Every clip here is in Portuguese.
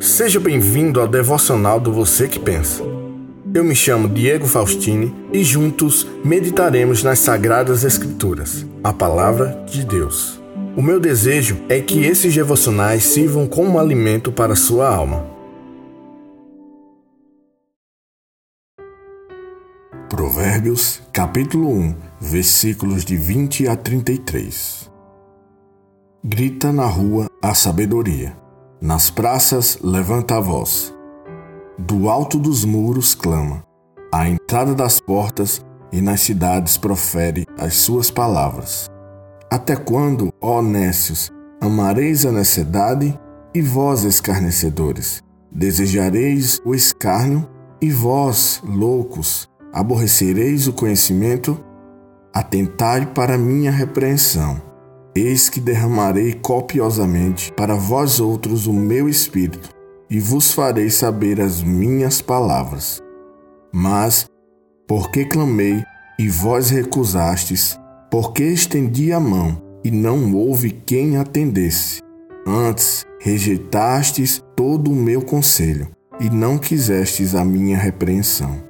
Seja bem-vindo ao devocional do Você que Pensa. Eu me chamo Diego Faustini e juntos meditaremos nas Sagradas Escrituras, a Palavra de Deus. O meu desejo é que esses devocionais sirvam como alimento para sua alma. Provérbios, capítulo 1, versículos de 20 a 33. Grita na rua a sabedoria nas praças levanta a voz. Do alto dos muros clama. À entrada das portas e nas cidades profere as suas palavras. Até quando, ó nécios, amareis a necessidade e vós escarnecedores? Desejareis o escárnio e vós, loucos, aborrecereis o conhecimento? Atentai para minha repreensão Eis que derramarei copiosamente para vós outros o meu espírito, e vos farei saber as minhas palavras. Mas, porque clamei e vós recusastes, porque estendi a mão e não houve quem atendesse. Antes rejeitastes todo o meu conselho e não quisestes a minha repreensão.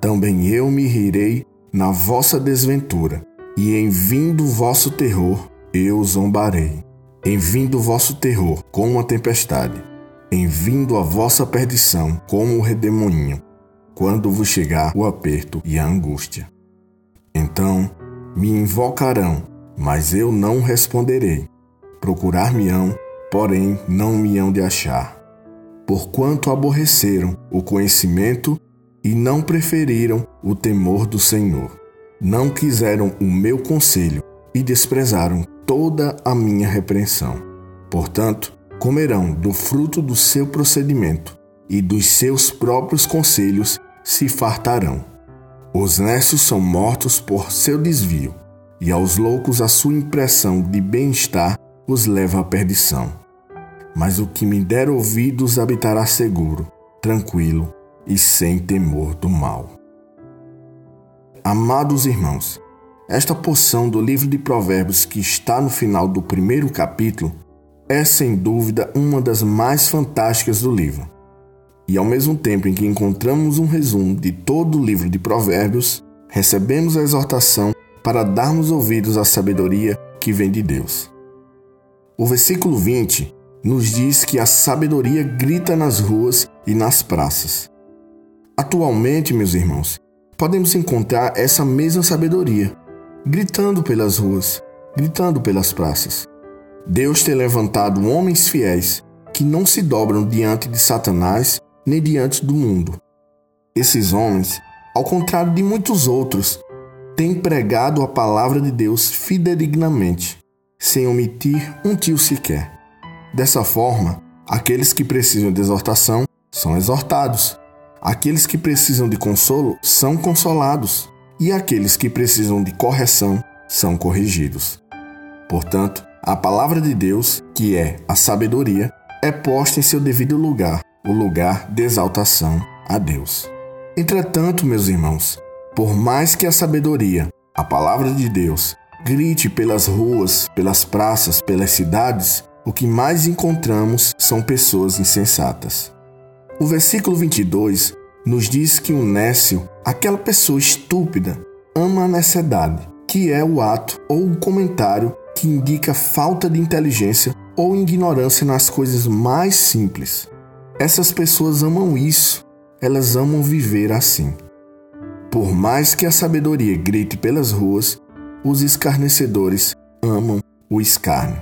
Também eu me rirei na vossa desventura e em vindo vosso terror, eu zombarei. Em vindo vosso terror, como a tempestade. Em vindo a vossa perdição, como o redemoinho. Quando vos chegar o aperto e a angústia. Então me invocarão, mas eu não responderei. Procurar-me-ão, porém não me hão de achar. Porquanto aborreceram o conhecimento e não preferiram o temor do Senhor não quiseram o meu conselho e desprezaram toda a minha repreensão. Portanto, comerão do fruto do seu procedimento e dos seus próprios conselhos se fartarão. Os nécios são mortos por seu desvio, e aos loucos a sua impressão de bem-estar os leva à perdição. Mas o que me der ouvidos habitará seguro, tranquilo e sem temor do mal. Amados irmãos, esta porção do livro de Provérbios que está no final do primeiro capítulo é sem dúvida uma das mais fantásticas do livro. E ao mesmo tempo em que encontramos um resumo de todo o livro de Provérbios, recebemos a exortação para darmos ouvidos à sabedoria que vem de Deus. O versículo 20 nos diz que a sabedoria grita nas ruas e nas praças. Atualmente, meus irmãos, podemos encontrar essa mesma sabedoria, gritando pelas ruas, gritando pelas praças. Deus tem levantado homens fiéis que não se dobram diante de Satanás nem diante do mundo. Esses homens, ao contrário de muitos outros, têm pregado a palavra de Deus fidedignamente, sem omitir um tio sequer. Dessa forma, aqueles que precisam de exortação são exortados, Aqueles que precisam de consolo são consolados, e aqueles que precisam de correção são corrigidos. Portanto, a palavra de Deus, que é a sabedoria, é posta em seu devido lugar, o lugar de exaltação a Deus. Entretanto, meus irmãos, por mais que a sabedoria, a palavra de Deus, grite pelas ruas, pelas praças, pelas cidades, o que mais encontramos são pessoas insensatas. O versículo 22 nos diz que o nécio, aquela pessoa estúpida, ama a necessidade, que é o ato ou o comentário que indica falta de inteligência ou ignorância nas coisas mais simples. Essas pessoas amam isso, elas amam viver assim. Por mais que a sabedoria grite pelas ruas, os escarnecedores amam o escárnio.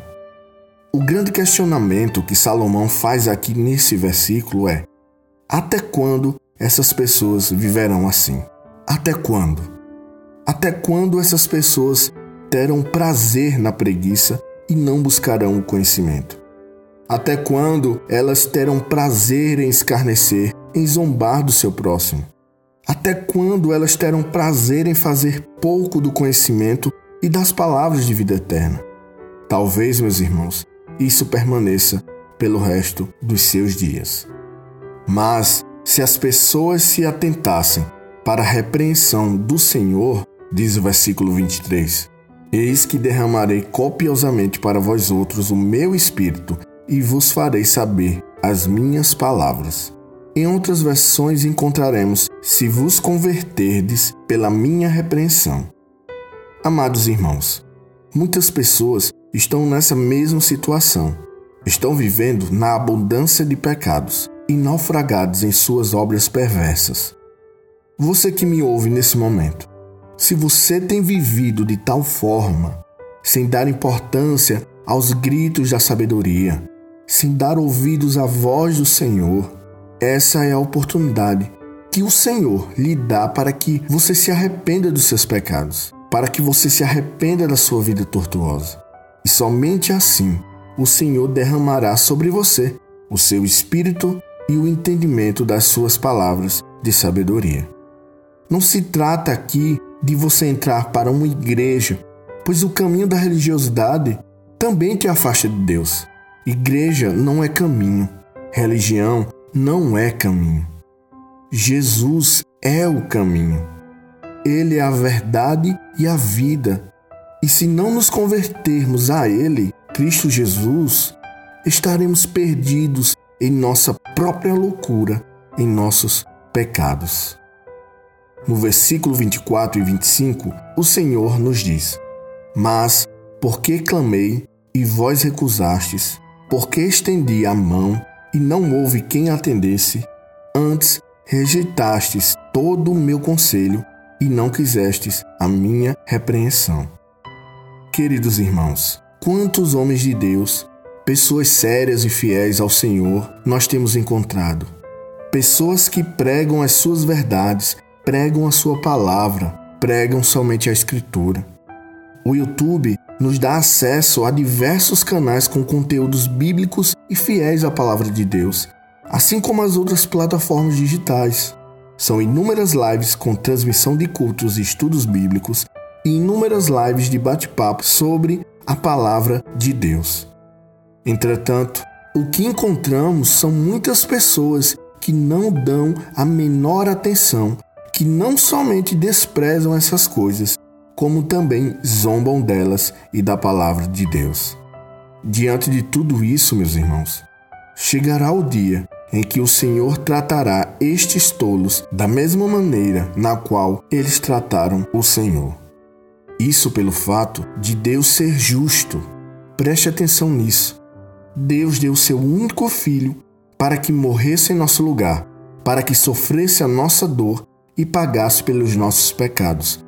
O grande questionamento que Salomão faz aqui nesse versículo é: até quando essas pessoas viverão assim? Até quando? Até quando essas pessoas terão prazer na preguiça e não buscarão o conhecimento? Até quando elas terão prazer em escarnecer, em zombar do seu próximo? Até quando elas terão prazer em fazer pouco do conhecimento e das palavras de vida eterna? Talvez, meus irmãos, isso permaneça pelo resto dos seus dias. Mas, se as pessoas se atentassem para a repreensão do Senhor, diz o versículo 23, Eis que derramarei copiosamente para vós outros o meu espírito, e vos farei saber as minhas palavras. Em outras versões encontraremos: se vos converterdes pela minha repreensão. Amados irmãos, muitas pessoas estão nessa mesma situação. Estão vivendo na abundância de pecados e naufragados em suas obras perversas. Você que me ouve nesse momento, se você tem vivido de tal forma, sem dar importância aos gritos da sabedoria, sem dar ouvidos à voz do Senhor, essa é a oportunidade que o Senhor lhe dá para que você se arrependa dos seus pecados, para que você se arrependa da sua vida tortuosa. E somente assim o Senhor derramará sobre você o seu espírito e o entendimento das suas palavras de sabedoria. Não se trata aqui de você entrar para uma igreja, pois o caminho da religiosidade também te afasta de Deus. Igreja não é caminho, religião não é caminho. Jesus é o caminho. Ele é a verdade e a vida. E se não nos convertermos a Ele, Cristo Jesus, estaremos perdidos em nossa própria loucura, em nossos pecados. No versículo 24 e 25, o Senhor nos diz: Mas, porque clamei e vós recusastes, porque estendi a mão e não houve quem atendesse, antes rejeitastes todo o meu conselho e não quisestes a minha repreensão. Queridos irmãos, quantos homens de Deus, pessoas sérias e fiéis ao Senhor, nós temos encontrado? Pessoas que pregam as suas verdades pregam a sua palavra, pregam somente a Escritura. O YouTube nos dá acesso a diversos canais com conteúdos bíblicos e fiéis à palavra de Deus, assim como as outras plataformas digitais. São inúmeras lives com transmissão de cultos e estudos bíblicos e inúmeras lives de bate-papo sobre a palavra de Deus. Entretanto, o que encontramos são muitas pessoas que não dão a menor atenção que não somente desprezam essas coisas, como também zombam delas e da palavra de Deus. Diante de tudo isso, meus irmãos, chegará o dia em que o Senhor tratará estes tolos da mesma maneira na qual eles trataram o Senhor. Isso pelo fato de Deus ser justo. Preste atenção nisso. Deus deu seu único filho para que morresse em nosso lugar, para que sofresse a nossa dor e pagasse pelos nossos pecados.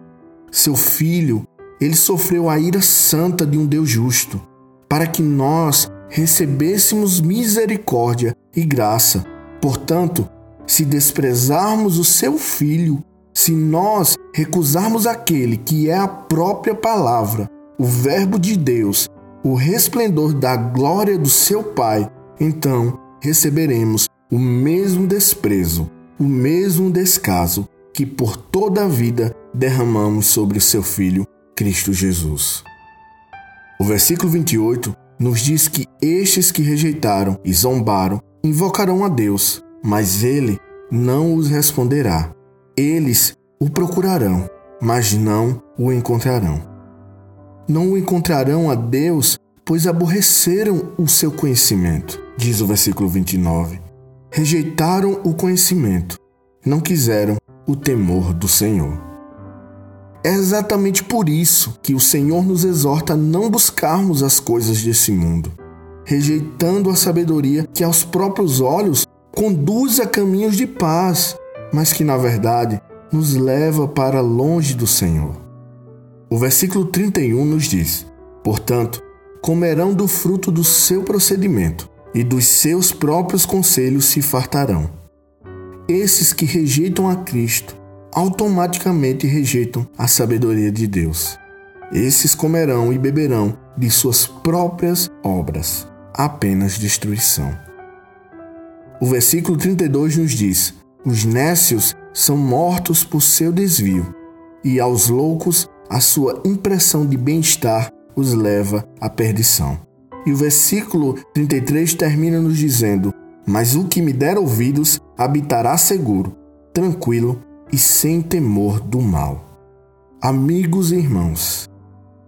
Seu filho, ele sofreu a ira santa de um Deus justo, para que nós recebêssemos misericórdia e graça. Portanto, se desprezarmos o seu filho, se nós recusarmos aquele que é a própria palavra, o Verbo de Deus, o resplendor da glória do seu Pai, então receberemos o mesmo desprezo, o mesmo descaso que por toda a vida derramamos sobre o seu Filho, Cristo Jesus. O versículo 28 nos diz que estes que rejeitaram e zombaram invocarão a Deus, mas ele não os responderá. Eles o procurarão, mas não o encontrarão. Não encontrarão a Deus, pois aborreceram o seu conhecimento, diz o versículo 29. Rejeitaram o conhecimento, não quiseram o temor do Senhor. É exatamente por isso que o Senhor nos exorta a não buscarmos as coisas desse mundo, rejeitando a sabedoria que aos próprios olhos conduz a caminhos de paz, mas que na verdade nos leva para longe do Senhor. O versículo 31 nos diz: Portanto, comerão do fruto do seu procedimento, e dos seus próprios conselhos se fartarão. Esses que rejeitam a Cristo automaticamente rejeitam a sabedoria de Deus. Esses comerão e beberão de suas próprias obras, apenas destruição. O versículo 32 nos diz: Os nécios são mortos por seu desvio, e aos loucos a sua impressão de bem-estar os leva à perdição. E o versículo 33 termina nos dizendo: mas o que me der ouvidos habitará seguro, tranquilo e sem temor do mal. Amigos e irmãos,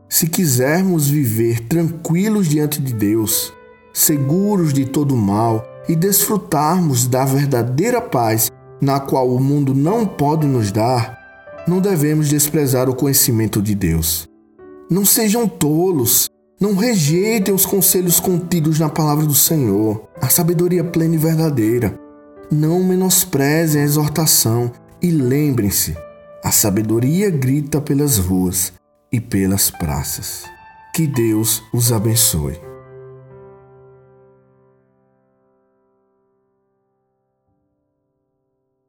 se quisermos viver tranquilos diante de Deus, seguros de todo mal e desfrutarmos da verdadeira paz na qual o mundo não pode nos dar, não devemos desprezar o conhecimento de Deus. Não sejam tolos, não rejeitem os conselhos contidos na palavra do Senhor, a sabedoria plena e verdadeira. Não menosprezem a exortação e lembrem-se: a sabedoria grita pelas ruas e pelas praças. Que Deus os abençoe.